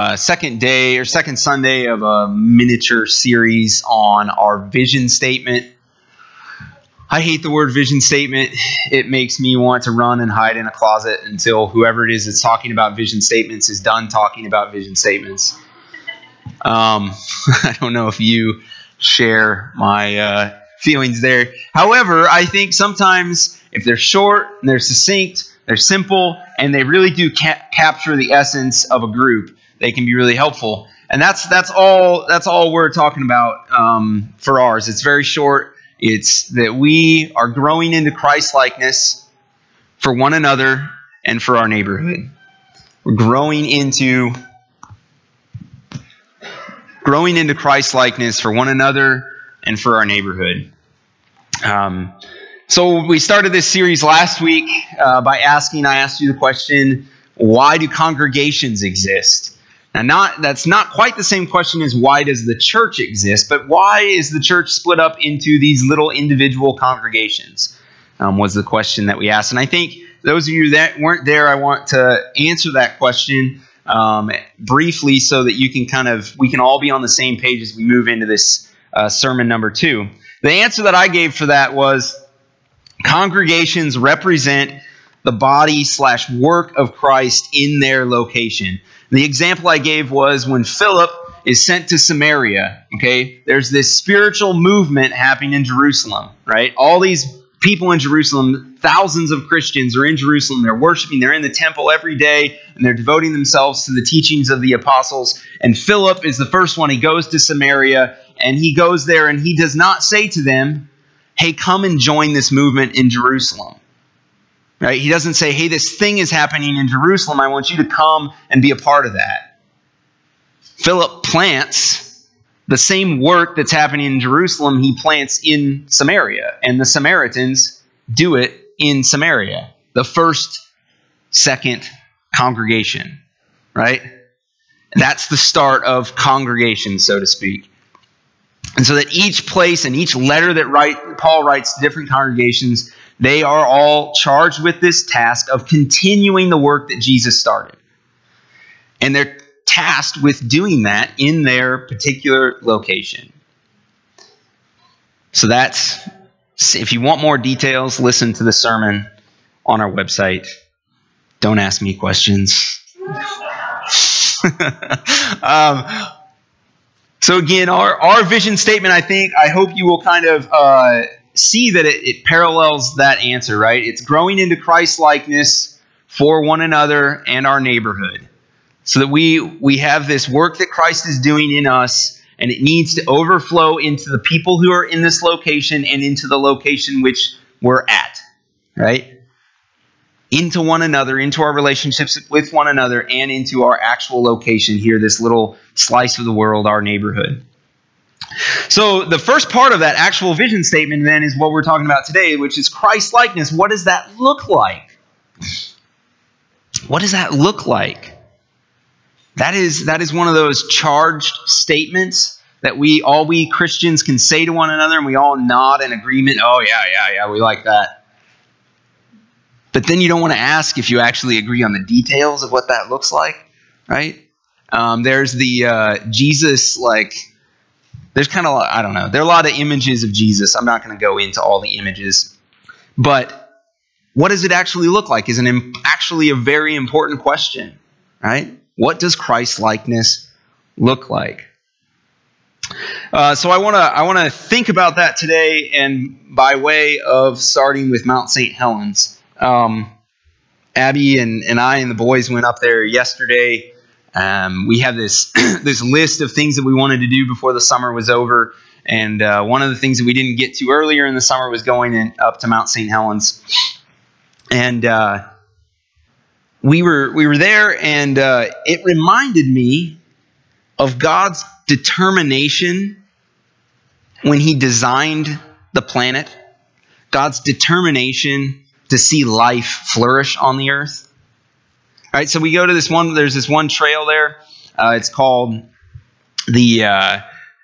uh, second day or second Sunday of a miniature series on our vision statement. I hate the word vision statement. It makes me want to run and hide in a closet until whoever it is that's talking about vision statements is done talking about vision statements. Um, I don't know if you share my uh, feelings there. However, I think sometimes if they're short, and they're succinct, they're simple, and they really do ca- capture the essence of a group, they can be really helpful. And that's that's all that's all we're talking about um, for ours. It's very short. It's that we are growing into Christ likeness for one another and for our neighborhood. We're growing into growing into Christ likeness for one another and for our neighborhood. Um, so we started this series last week uh, by asking. I asked you the question: Why do congregations exist? Now, not that's not quite the same question as why does the church exist, but why is the church split up into these little individual congregations? Um, was the question that we asked, and I think those of you that weren't there, I want to answer that question um, briefly so that you can kind of we can all be on the same page as we move into this uh, sermon number two. The answer that I gave for that was congregations represent the body slash work of Christ in their location. The example I gave was when Philip is sent to Samaria. Okay, there's this spiritual movement happening in Jerusalem, right? All these people in Jerusalem, thousands of Christians are in Jerusalem. They're worshiping, they're in the temple every day, and they're devoting themselves to the teachings of the apostles. And Philip is the first one. He goes to Samaria, and he goes there, and he does not say to them, Hey, come and join this movement in Jerusalem. Right? He doesn't say, hey, this thing is happening in Jerusalem. I want you to come and be a part of that. Philip plants the same work that's happening in Jerusalem, he plants in Samaria. And the Samaritans do it in Samaria, the first, second congregation. Right? That's the start of congregation, so to speak. And so that each place and each letter that write, Paul writes to different congregations they are all charged with this task of continuing the work that Jesus started. And they're tasked with doing that in their particular location. So that's, if you want more details, listen to the sermon on our website. Don't ask me questions. um, so again, our, our vision statement, I think, I hope you will kind of uh, see that it, it parallels that answer, right? It's growing into Christ likeness for one another and our neighborhood. So that we we have this work that Christ is doing in us and it needs to overflow into the people who are in this location and into the location which we're at, right? Into one another, into our relationships with one another, and into our actual location here, this little slice of the world, our neighborhood. So, the first part of that actual vision statement then is what we're talking about today, which is Christ likeness. What does that look like? What does that look like? That is, that is one of those charged statements that we all we Christians can say to one another and we all nod in agreement. Oh, yeah, yeah, yeah, we like that. But then you don't want to ask if you actually agree on the details of what that looks like, right? Um, there's the uh, Jesus, like, there's kind of I don't know. There are a lot of images of Jesus. I'm not going to go into all the images, but what does it actually look like is an actually a very important question, right? What does Christ likeness look like? Uh, so I want to I want to think about that today, and by way of starting with Mount St. Helens. Um, Abby and, and I and the boys went up there yesterday um, we have this this list of things that we wanted to do before the summer was over, and uh, one of the things that we didn't get to earlier in the summer was going in, up to Mount St. Helens, and uh, we were we were there, and uh, it reminded me of God's determination when He designed the planet, God's determination to see life flourish on the earth. Right, so we go to this one. There's this one trail there. Uh, it's called the uh,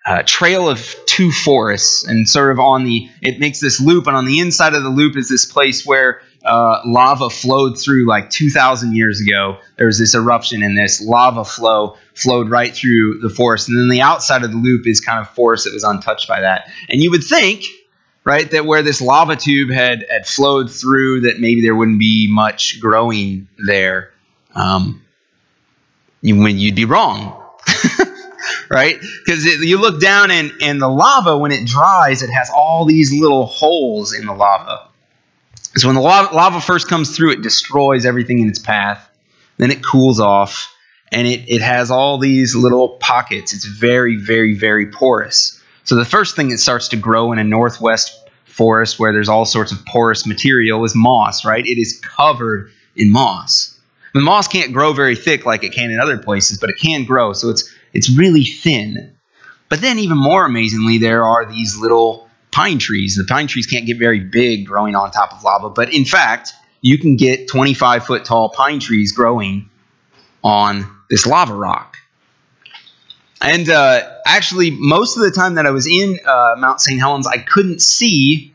uh, Trail of Two Forests, and sort of on the it makes this loop, and on the inside of the loop is this place where uh, lava flowed through like 2,000 years ago. There was this eruption, and this lava flow flowed right through the forest. And then the outside of the loop is kind of forest that was untouched by that. And you would think, right, that where this lava tube had, had flowed through, that maybe there wouldn't be much growing there. Um, you, when you'd be wrong. right? Because you look down and, and the lava, when it dries, it has all these little holes in the lava. So when the lava first comes through, it destroys everything in its path. Then it cools off, and it, it has all these little pockets. It's very, very, very porous. So the first thing that starts to grow in a northwest forest where there's all sorts of porous material is moss, right? It is covered in moss. The moss can't grow very thick like it can in other places, but it can grow, so it's it's really thin. But then even more amazingly, there are these little pine trees. The pine trees can't get very big growing on top of lava, but in fact, you can get 25 foot tall pine trees growing on this lava rock. And uh, actually, most of the time that I was in uh, Mount St. Helens, I couldn't see.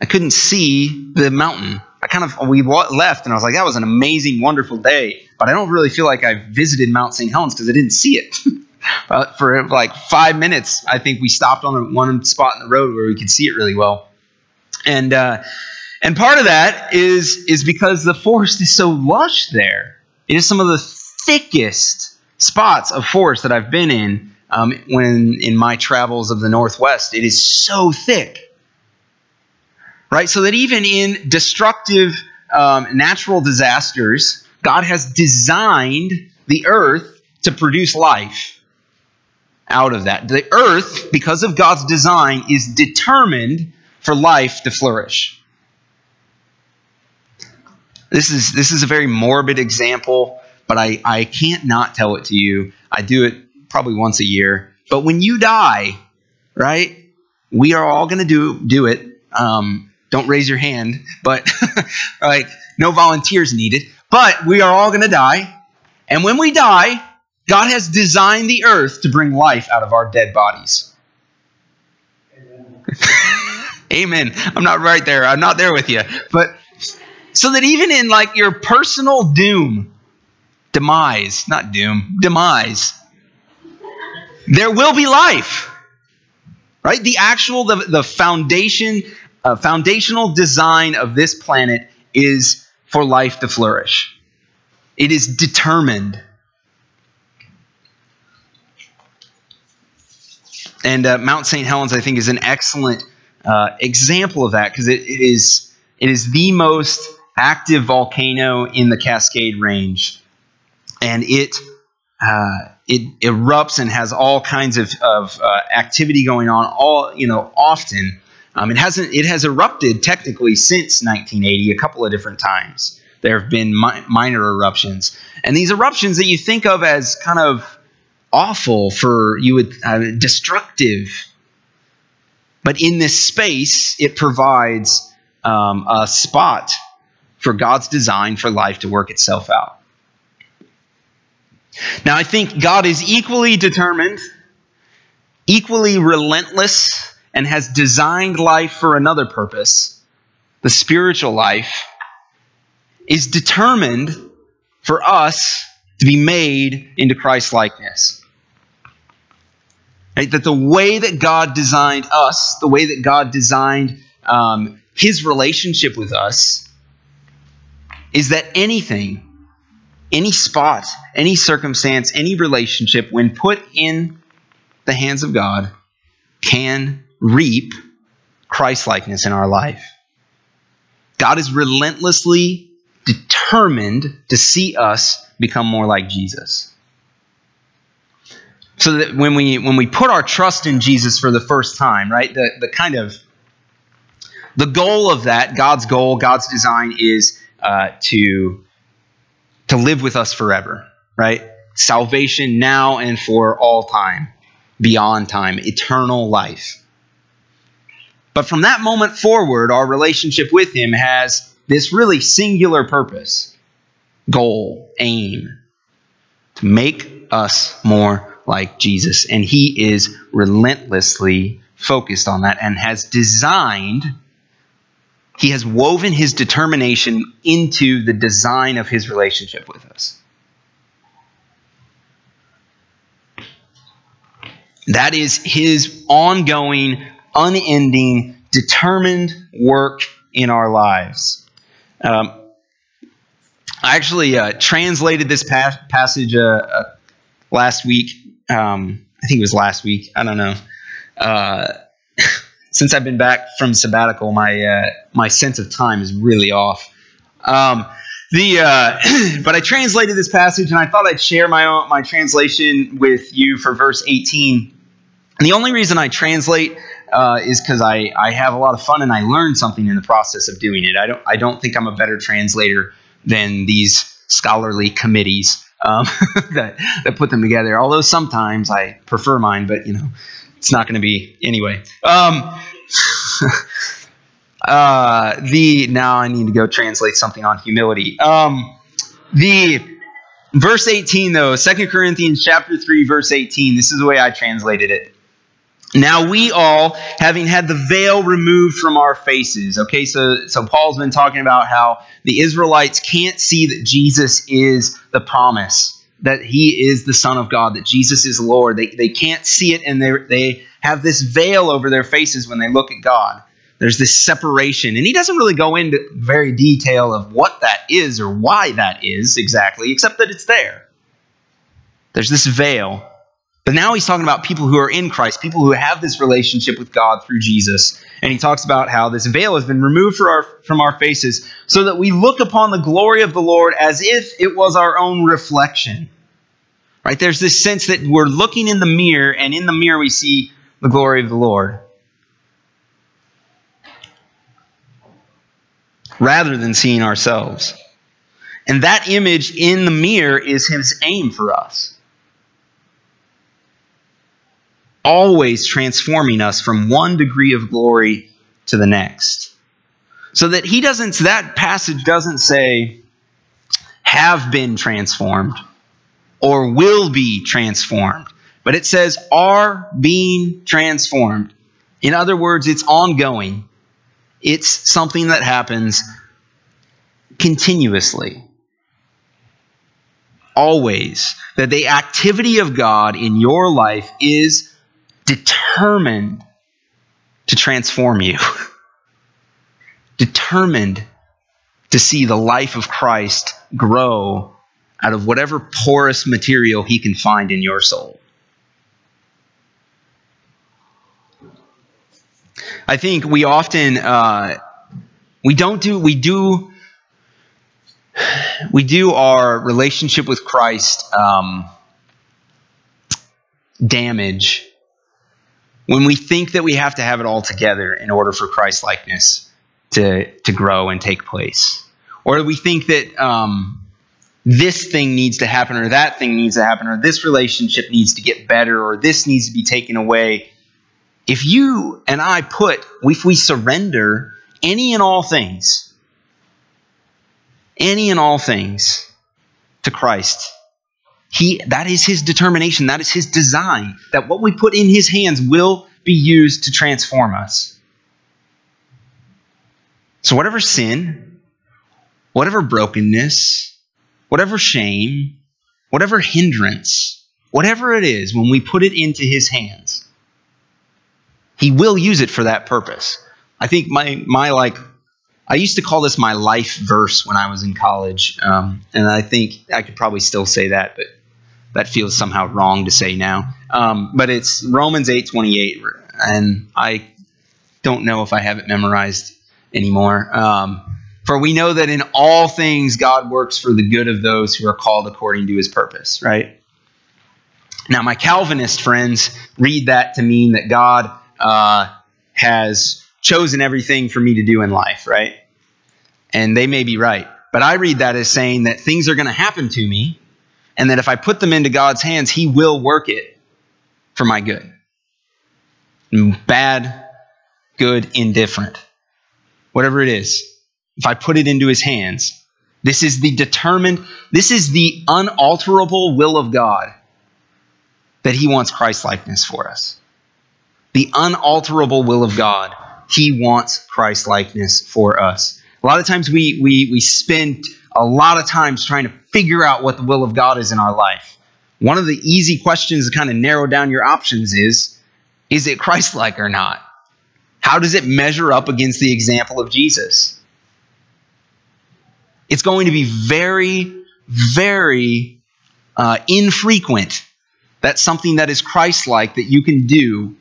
I couldn't see the mountain. I kind of we left, and I was like, "That was an amazing, wonderful day." But I don't really feel like I visited Mount St. Helens because I didn't see it. But for like five minutes, I think we stopped on one spot in the road where we could see it really well. And uh, and part of that is is because the forest is so lush there. It is some of the thickest spots of forest that I've been in um, when in my travels of the Northwest. It is so thick, right? So that even in destructive um, natural disasters, God has designed the earth to produce life out of that. The earth, because of God's design, is determined for life to flourish. This is, this is a very morbid example, but I, I can't not tell it to you. I do it probably once a year. But when you die, right, we are all going to do, do it. Um, don't raise your hand, but like no volunteers needed. But we are all going to die. And when we die, God has designed the earth to bring life out of our dead bodies. Amen. Amen. I'm not right there. I'm not there with you. But so that even in like your personal doom, demise, not doom, demise, there will be life. Right? The actual, the, the foundation, uh, foundational design of this planet is for life to flourish. It is determined And uh, Mount St. Helens, I think, is an excellent uh, example of that because it, it is it is the most active volcano in the Cascade Range, and it uh, it erupts and has all kinds of, of uh, activity going on all you know often. Um, it hasn't it has erupted technically since 1980 a couple of different times. There have been mi- minor eruptions, and these eruptions that you think of as kind of awful, for you would uh, destructive. But in this space, it provides um, a spot for God's design for life to work itself out. Now, I think God is equally determined, equally relentless, and has designed life for another purpose. The spiritual life is determined for us to be made into Christ likeness. Right? That the way that God designed us, the way that God designed um, his relationship with us, is that anything, any spot, any circumstance, any relationship, when put in the hands of God, can reap Christlikeness in our life. God is relentlessly determined to see us become more like Jesus so that when we when we put our trust in Jesus for the first time, right? The the kind of the goal of that, God's goal, God's design is uh, to to live with us forever, right? Salvation now and for all time, beyond time, eternal life. But from that moment forward, our relationship with Him has this really singular purpose, goal, aim to make us more like Jesus. And he is relentlessly focused on that and has designed He has woven his determination into the design of his relationship with us. That is his ongoing, unending, determined work in our lives. Um, I actually uh, translated this pa- passage uh, uh, last week. Um, I think it was last week. I don't know. Uh, since I've been back from sabbatical, my uh, my sense of time is really off. Um, the uh, but I translated this passage, and I thought I'd share my own, my translation with you for verse 18. And the only reason I translate uh, is because I, I have a lot of fun and I learn something in the process of doing it. I don't I don't think I'm a better translator than these scholarly committees um, that that put them together. Although sometimes I prefer mine, but you know it's not going to be anyway. Um, uh, the now I need to go translate something on humility. Um, the verse 18 though, Second Corinthians chapter 3 verse 18. This is the way I translated it. Now we all, having had the veil removed from our faces. Okay, so so Paul's been talking about how the Israelites can't see that Jesus is the promise, that he is the Son of God, that Jesus is Lord. They, they can't see it, and they they have this veil over their faces when they look at God. There's this separation, and he doesn't really go into very detail of what that is or why that is exactly, except that it's there. There's this veil. But now he's talking about people who are in Christ, people who have this relationship with God through Jesus. And he talks about how this veil has been removed our, from our faces so that we look upon the glory of the Lord as if it was our own reflection. Right? There's this sense that we're looking in the mirror, and in the mirror we see the glory of the Lord. Rather than seeing ourselves. And that image in the mirror is his aim for us. Always transforming us from one degree of glory to the next. So that he doesn't, that passage doesn't say, have been transformed or will be transformed, but it says, are being transformed. In other words, it's ongoing, it's something that happens continuously. Always. That the activity of God in your life is determined to transform you, determined to see the life of Christ grow out of whatever porous material he can find in your soul. I think we often uh, we don't do we do we do our relationship with Christ um, damage when we think that we have to have it all together in order for Christ likeness to, to grow and take place. Or we think that um, this thing needs to happen, or that thing needs to happen, or this relationship needs to get better, or this needs to be taken away. If you and I put, if we surrender any and all things, any and all things to Christ, he, that is his determination, that is his design, that what we put in his hands will be used to transform us. So, whatever sin, whatever brokenness, whatever shame, whatever hindrance, whatever it is, when we put it into his hands, he will use it for that purpose. I think my, my like, I used to call this my life verse when I was in college, um, and I think I could probably still say that, but that feels somehow wrong to say now. Um, but it's Romans 8:28, and I don't know if I have it memorized anymore. Um, for we know that in all things God works for the good of those who are called according to His purpose. Right. Now, my Calvinist friends read that to mean that God uh, has chosen everything for me to do in life. Right. And they may be right. But I read that as saying that things are going to happen to me and that if I put them into God's hands, He will work it for my good. Bad, good, indifferent. Whatever it is, if I put it into His hands, this is the determined, this is the unalterable will of God that He wants Christ likeness for us. The unalterable will of God He wants Christ likeness for us. A lot of times we, we, we spend a lot of times trying to figure out what the will of God is in our life. One of the easy questions to kind of narrow down your options is is it Christ like or not? How does it measure up against the example of Jesus? It's going to be very, very uh, infrequent that something that is Christ like that you can do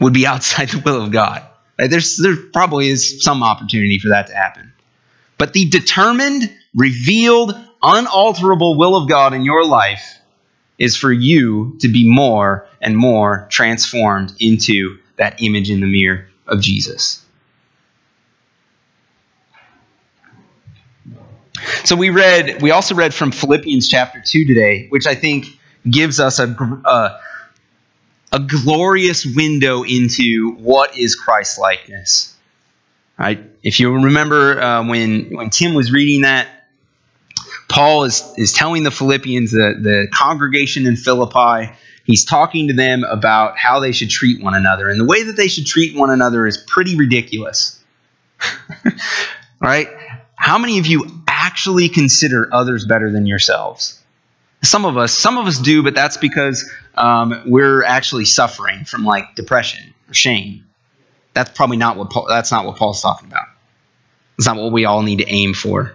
would be outside the will of God. There's, there probably is some opportunity for that to happen. But the determined, revealed, unalterable will of God in your life is for you to be more and more transformed into that image in the mirror of Jesus. So we read, we also read from Philippians chapter 2 today, which I think gives us a, a, uh, a glorious window into what is Christ likeness. If you remember uh, when, when Tim was reading that, Paul is, is telling the Philippians, the, the congregation in Philippi, he's talking to them about how they should treat one another. And the way that they should treat one another is pretty ridiculous. right? How many of you actually consider others better than yourselves? Some of us, some of us do, but that's because um, we're actually suffering from like depression or shame. That's probably not what Paul, that's not what Paul's talking about. It's not what we all need to aim for.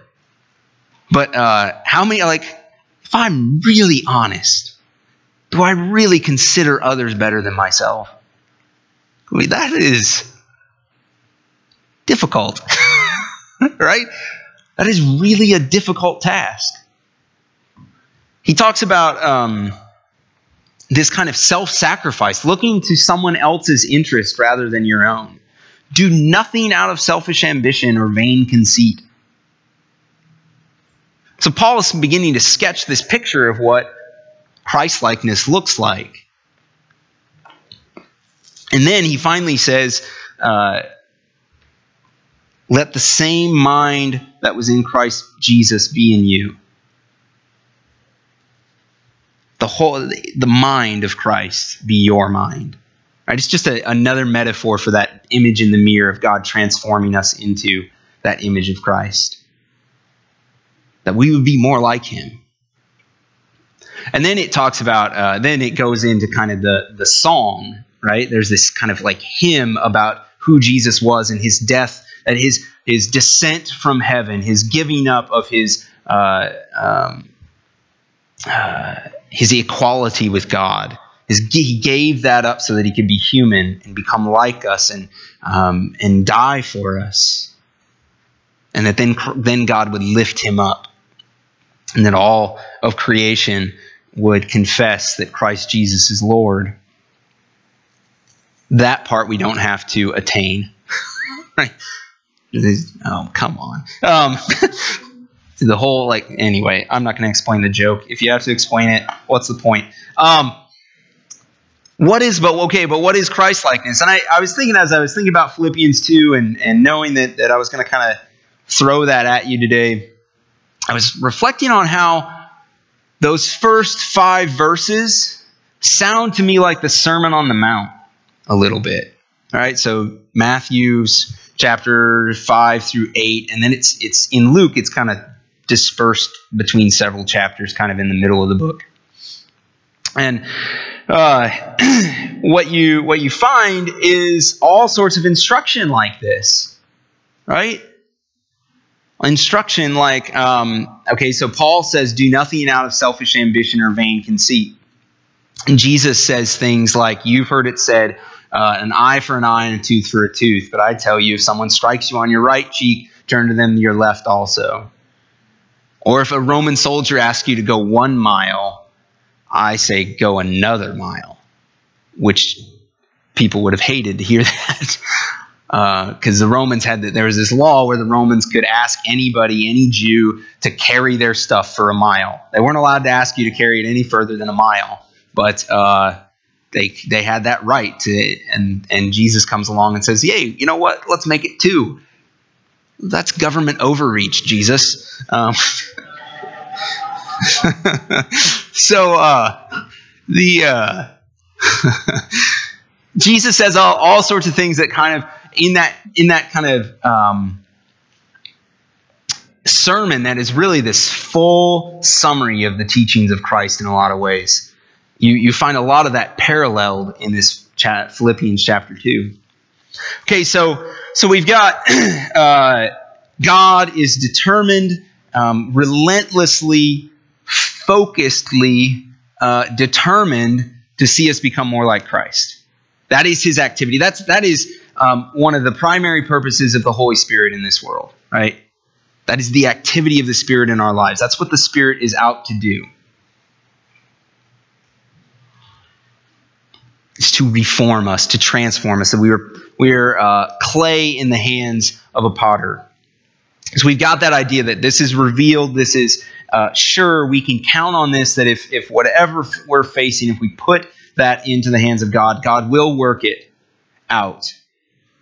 But uh, how many like if I'm really honest, do I really consider others better than myself? I mean, that is difficult, right? That is really a difficult task. He talks about um, this kind of self sacrifice, looking to someone else's interest rather than your own. Do nothing out of selfish ambition or vain conceit. So, Paul is beginning to sketch this picture of what Christlikeness looks like. And then he finally says, uh, Let the same mind that was in Christ Jesus be in you the whole the mind of Christ be your mind. Right? It's just a, another metaphor for that image in the mirror of God transforming us into that image of Christ. That we would be more like Him. And then it talks about, uh, then it goes into kind of the, the song, right? There's this kind of like hymn about who Jesus was and his death, and his, his descent from heaven, his giving up of his uh, um, uh, his equality with God. His, he gave that up so that he could be human and become like us and, um, and die for us. And that then, then God would lift him up. And that all of creation would confess that Christ Jesus is Lord. That part we don't have to attain. right? Oh, come on. Um, the whole like anyway i'm not going to explain the joke. If you have to explain it what's the point? Um what is but okay but what is christ likeness and I, I was thinking as i was thinking about philippians 2 and and knowing that that i was going to kind of throw that at you today i was reflecting on how those first five verses sound to me like the sermon on the mount a little bit all right? So matthew's chapter 5 through 8 and then it's it's in luke it's kind of dispersed between several chapters, kind of in the middle of the book. And uh, what you what you find is all sorts of instruction like this, right? Instruction like, um, okay, so Paul says, "Do nothing out of selfish ambition or vain conceit." And Jesus says things like, "You've heard it said." Uh, an eye for an eye and a tooth for a tooth. But I tell you, if someone strikes you on your right cheek, turn to them your left also. Or if a Roman soldier asks you to go one mile, I say go another mile, which people would have hated to hear that. Because uh, the Romans had that, there was this law where the Romans could ask anybody, any Jew, to carry their stuff for a mile. They weren't allowed to ask you to carry it any further than a mile, but uh, they they had that right to. And and Jesus comes along and says, "Hey, you know what? Let's make it two. That's government overreach, Jesus." Um, so uh, the uh, Jesus says all, all sorts of things that kind of in that in that kind of um, sermon that is really this full summary of the teachings of Christ in a lot of ways. You you find a lot of that paralleled in this chat, Philippians chapter two. Okay, so so we've got uh, God is determined, um, relentlessly, focusedly uh, determined to see us become more like Christ. That is his activity. That's that is um, one of the primary purposes of the Holy Spirit in this world, right? That is the activity of the Spirit in our lives. That's what the Spirit is out to do. It's to reform us, to transform us. That we are we are uh, clay in the hands of a potter. So we've got that idea that this is revealed. This is uh, sure we can count on this. That if if whatever we're facing, if we put that into the hands of God, God will work it out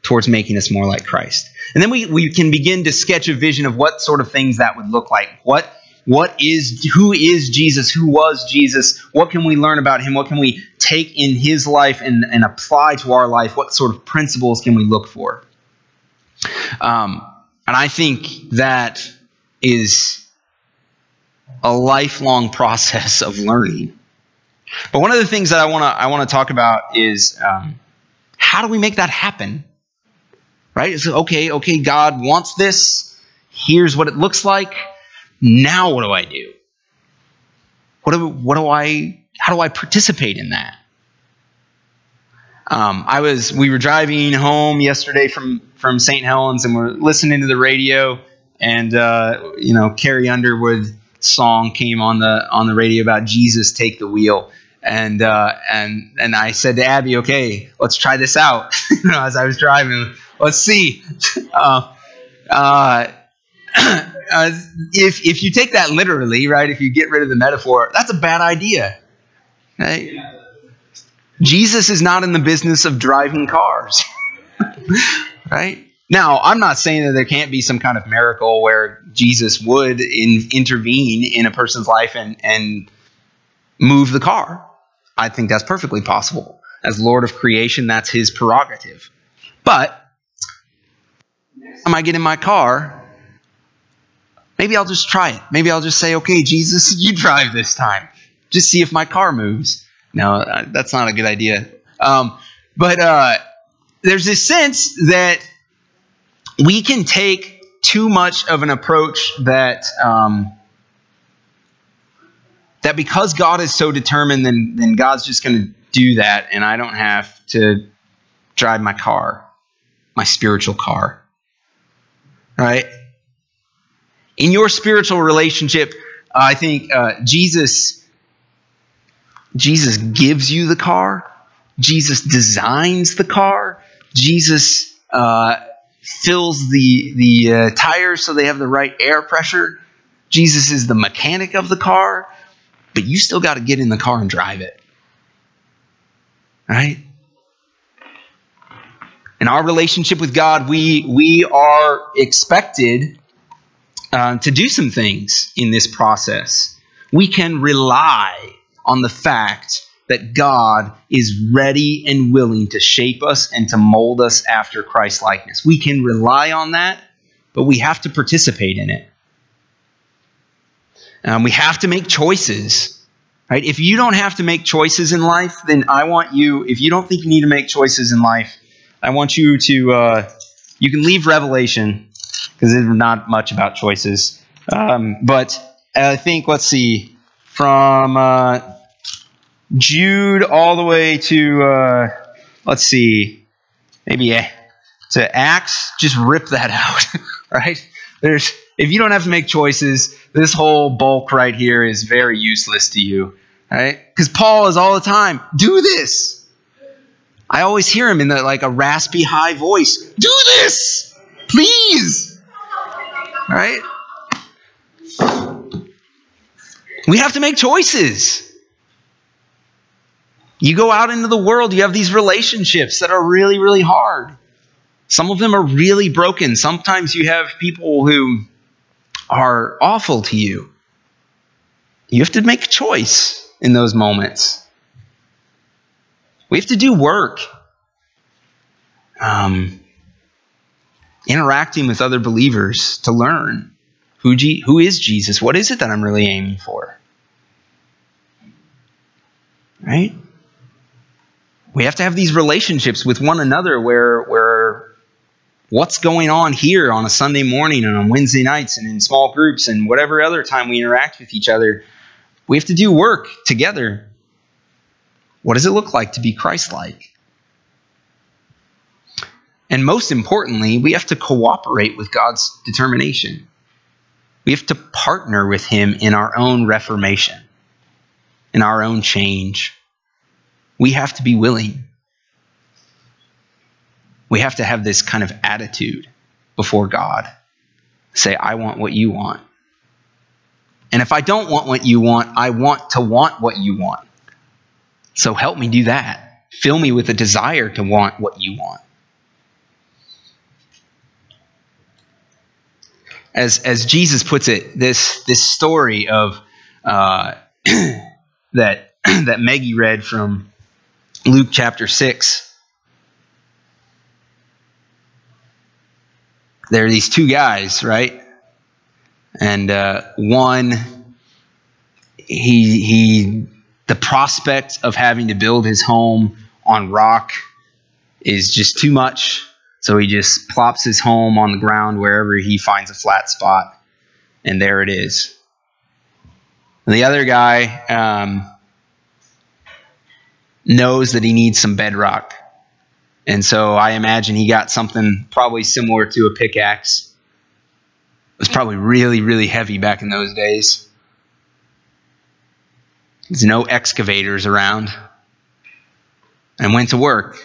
towards making us more like Christ. And then we, we can begin to sketch a vision of what sort of things that would look like. What what is who is Jesus? Who was Jesus? What can we learn about him? What can we take in his life and, and apply to our life? What sort of principles can we look for? Um, and I think that is a lifelong process of learning. But one of the things that I want to I want to talk about is um, how do we make that happen? Right? So, okay, okay, God wants this. Here's what it looks like. Now what do I do? What do what do I how do I participate in that? Um, I was we were driving home yesterday from from St. Helens and we're listening to the radio and uh, you know Carrie Underwood song came on the on the radio about Jesus take the wheel and uh, and and I said to Abby, okay, let's try this out. you know, as I was driving, let's see. Uh, uh, uh, if if you take that literally, right? If you get rid of the metaphor, that's a bad idea. Right? Jesus is not in the business of driving cars, right? Now, I'm not saying that there can't be some kind of miracle where Jesus would in, intervene in a person's life and, and move the car. I think that's perfectly possible. As Lord of creation, that's his prerogative. But time I get in my car, maybe I'll just try it. Maybe I'll just say, okay, Jesus, you drive this time. Just see if my car moves. No, that's not a good idea. Um, but uh, there's this sense that we can take too much of an approach that um, that because God is so determined, then then God's just going to do that, and I don't have to drive my car, my spiritual car, right? In your spiritual relationship, I think uh, Jesus Jesus gives you the car. Jesus designs the car. Jesus uh, fills the the uh, tires so they have the right air pressure. Jesus is the mechanic of the car, but you still got to get in the car and drive it. Right? In our relationship with God, we we are expected uh, to do some things in this process. We can rely on the fact that God is ready and willing to shape us and to mold us after Christ likeness. We can rely on that, but we have to participate in it. Um, we have to make choices. Right? If you don't have to make choices in life, then I want you, if you don't think you need to make choices in life, I want you to, uh, you can leave Revelation because there's not much about choices. Um, but I think, let's see, from uh, Jude all the way to, uh, let's see, maybe uh, to Acts, just rip that out, right? There's, if you don't have to make choices, this whole bulk right here is very useless to you, right? Because Paul is all the time, do this. I always hear him in the, like a raspy high voice, do this, please, right? We have to make choices. You go out into the world, you have these relationships that are really, really hard. Some of them are really broken. Sometimes you have people who are awful to you. You have to make a choice in those moments. We have to do work um, interacting with other believers to learn who, G- who is Jesus? What is it that I'm really aiming for? Right? We have to have these relationships with one another where, where what's going on here on a Sunday morning and on Wednesday nights and in small groups and whatever other time we interact with each other, we have to do work together. What does it look like to be Christ like? And most importantly, we have to cooperate with God's determination. We have to partner with Him in our own reformation, in our own change. We have to be willing. We have to have this kind of attitude before God. Say, I want what you want. And if I don't want what you want, I want to want what you want. So help me do that. Fill me with a desire to want what you want. As as Jesus puts it, this this story of uh, that that Maggie read from Luke chapter six. There are these two guys, right? And uh, one, he he, the prospect of having to build his home on rock is just too much so he just plops his home on the ground wherever he finds a flat spot, and there it is. And the other guy um, knows that he needs some bedrock. And so I imagine he got something probably similar to a pickaxe. It was probably really, really heavy back in those days. There's no excavators around. And went to work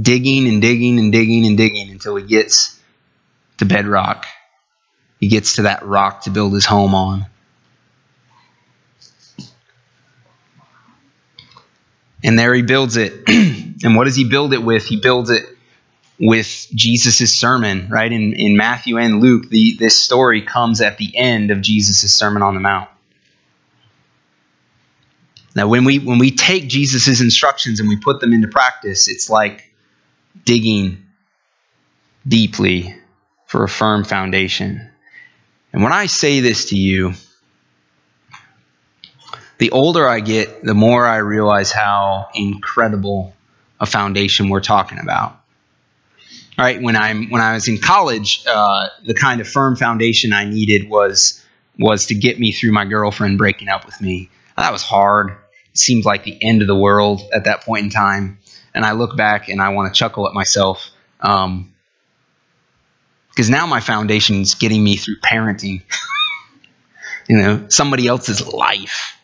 digging and digging and digging and digging until he gets to bedrock. He gets to that rock to build his home on. And there he builds it. and what does he build it with? He builds it with Jesus' sermon, right? In, in Matthew and Luke, the, this story comes at the end of Jesus' Sermon on the Mount. Now, when we, when we take Jesus' instructions and we put them into practice, it's like digging deeply for a firm foundation. And when I say this to you, the older I get, the more I realize how incredible a foundation we're talking about. All right, when I'm when I was in college, uh, the kind of firm foundation I needed was was to get me through my girlfriend breaking up with me. That was hard. It seemed like the end of the world at that point in time and I look back and I want to chuckle at myself because um, now my foundation is getting me through parenting. you know, somebody else's life.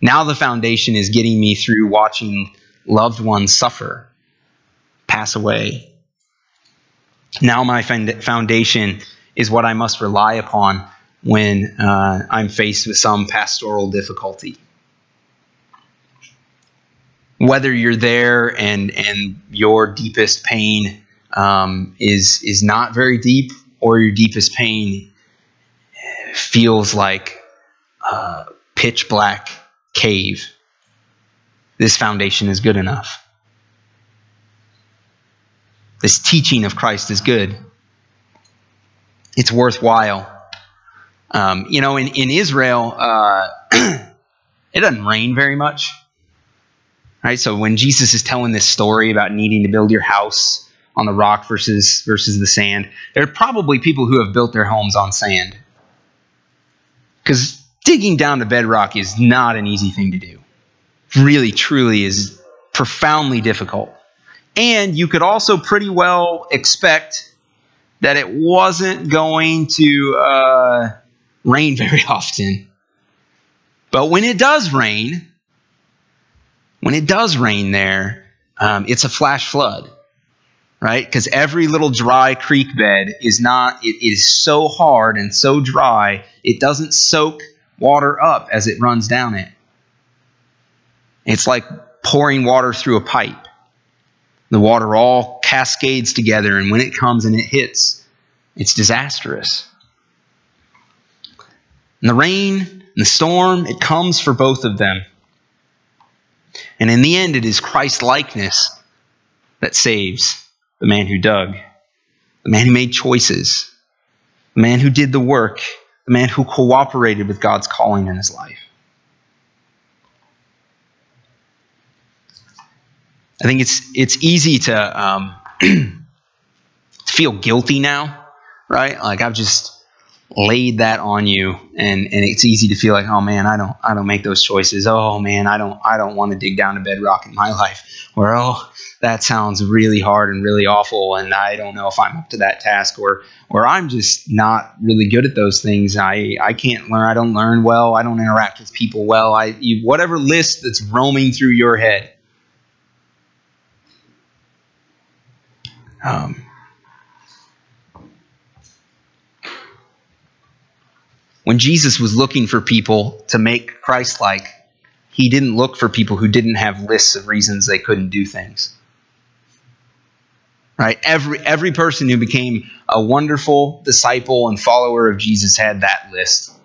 Now the foundation is getting me through watching loved ones suffer, pass away. Now my foundation is what I must rely upon when uh, I'm faced with some pastoral difficulty whether you're there and and your deepest pain um, is is not very deep, or your deepest pain feels like a pitch black cave. This foundation is good enough. This teaching of Christ is good. It's worthwhile. Um, you know, in, in Israel, uh, it doesn't rain very much. Right? So when Jesus is telling this story about needing to build your house on the rock versus versus the sand, there are probably people who have built their homes on sand. Cuz digging down to bedrock is not an easy thing to do. Really truly is profoundly difficult. And you could also pretty well expect that it wasn't going to uh, rain very often. But when it does rain, when it does rain there, um, it's a flash flood, right? Because every little dry creek bed is not, it is so hard and so dry, it doesn't soak water up as it runs down it. It's like pouring water through a pipe. The water all cascades together, and when it comes and it hits, it's disastrous. And the rain and the storm, it comes for both of them. And in the end, it is Christ likeness that saves, the man who dug, the man who made choices, the man who did the work, the man who cooperated with God's calling in his life. I think it's it's easy to um, feel guilty now, right? Like I've just laid that on you, and and it's easy to feel like, oh man, I don't I don't make those choices. Oh man, I don't I don't want to dig down to bedrock in my life. Or oh, that sounds really hard and really awful, and I don't know if I'm up to that task. Or or I'm just not really good at those things. I I can't learn. I don't learn well. I don't interact with people well. I you, whatever list that's roaming through your head Um, when Jesus was looking for people to make Christ like, he didn't look for people who didn't have lists of reasons they couldn't do things. Right? Every, every person who became a wonderful disciple and follower of Jesus had that list.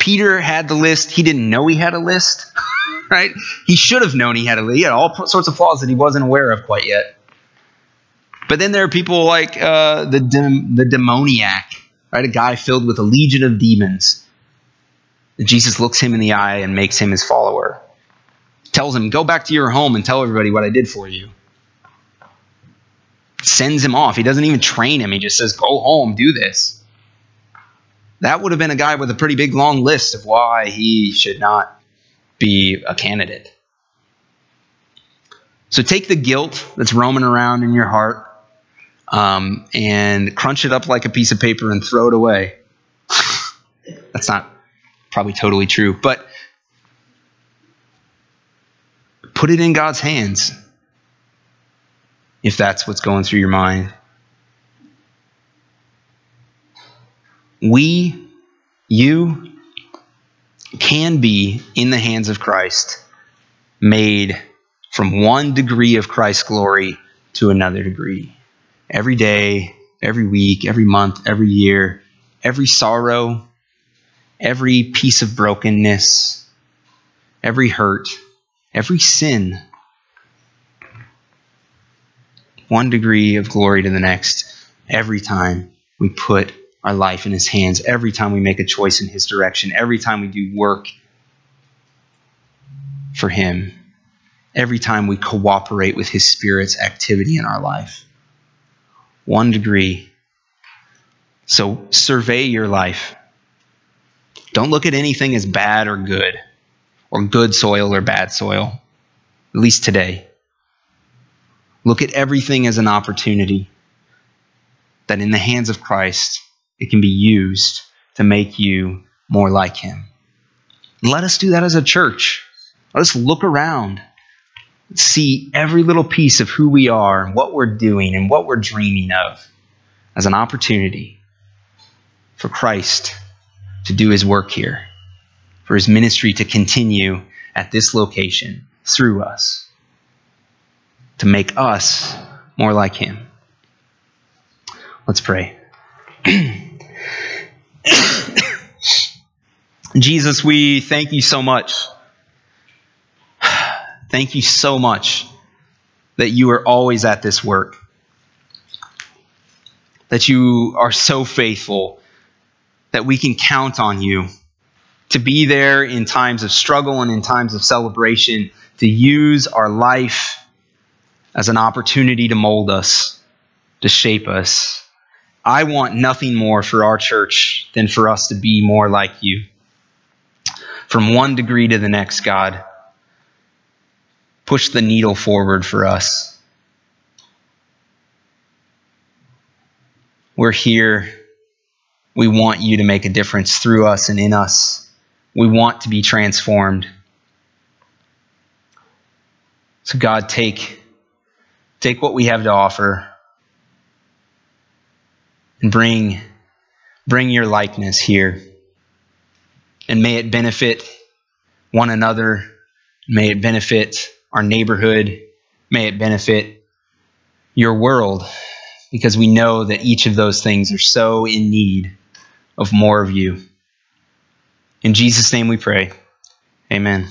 Peter had the list. He didn't know he had a list. right? He should have known he had a list. he had all sorts of flaws that he wasn't aware of quite yet. But then there are people like uh, the the demoniac, right? A guy filled with a legion of demons. Jesus looks him in the eye and makes him his follower. Tells him, "Go back to your home and tell everybody what I did for you." Sends him off. He doesn't even train him. He just says, "Go home, do this." That would have been a guy with a pretty big long list of why he should not be a candidate. So take the guilt that's roaming around in your heart um, and crunch it up like a piece of paper and throw it away. that's not probably totally true, but put it in God's hands if that's what's going through your mind. We, you, can be in the hands of Christ, made from one degree of Christ's glory to another degree. Every day, every week, every month, every year, every sorrow, every piece of brokenness, every hurt, every sin. One degree of glory to the next every time we put our life in His hands every time we make a choice in His direction, every time we do work for Him, every time we cooperate with His Spirit's activity in our life. One degree. So survey your life. Don't look at anything as bad or good, or good soil or bad soil, at least today. Look at everything as an opportunity that in the hands of Christ, it can be used to make you more like Him. let us do that as a church. Let us look around, see every little piece of who we are, and what we're doing, and what we're dreaming of as an opportunity for Christ to do His work here, for His ministry to continue at this location through us, to make us more like Him. Let's pray. Jesus, we thank you so much. Thank you so much that you are always at this work. That you are so faithful that we can count on you to be there in times of struggle and in times of celebration, to use our life as an opportunity to mold us, to shape us. I want nothing more for our church than for us to be more like you from one degree to the next, God. Push the needle forward for us. We're here. We want you to make a difference through us and in us. We want to be transformed. So, God, take, take what we have to offer and bring, bring your likeness here and may it benefit one another. May it benefit our neighborhood. May it benefit your world because we know that each of those things are so in need of more of you. In Jesus' name we pray. Amen.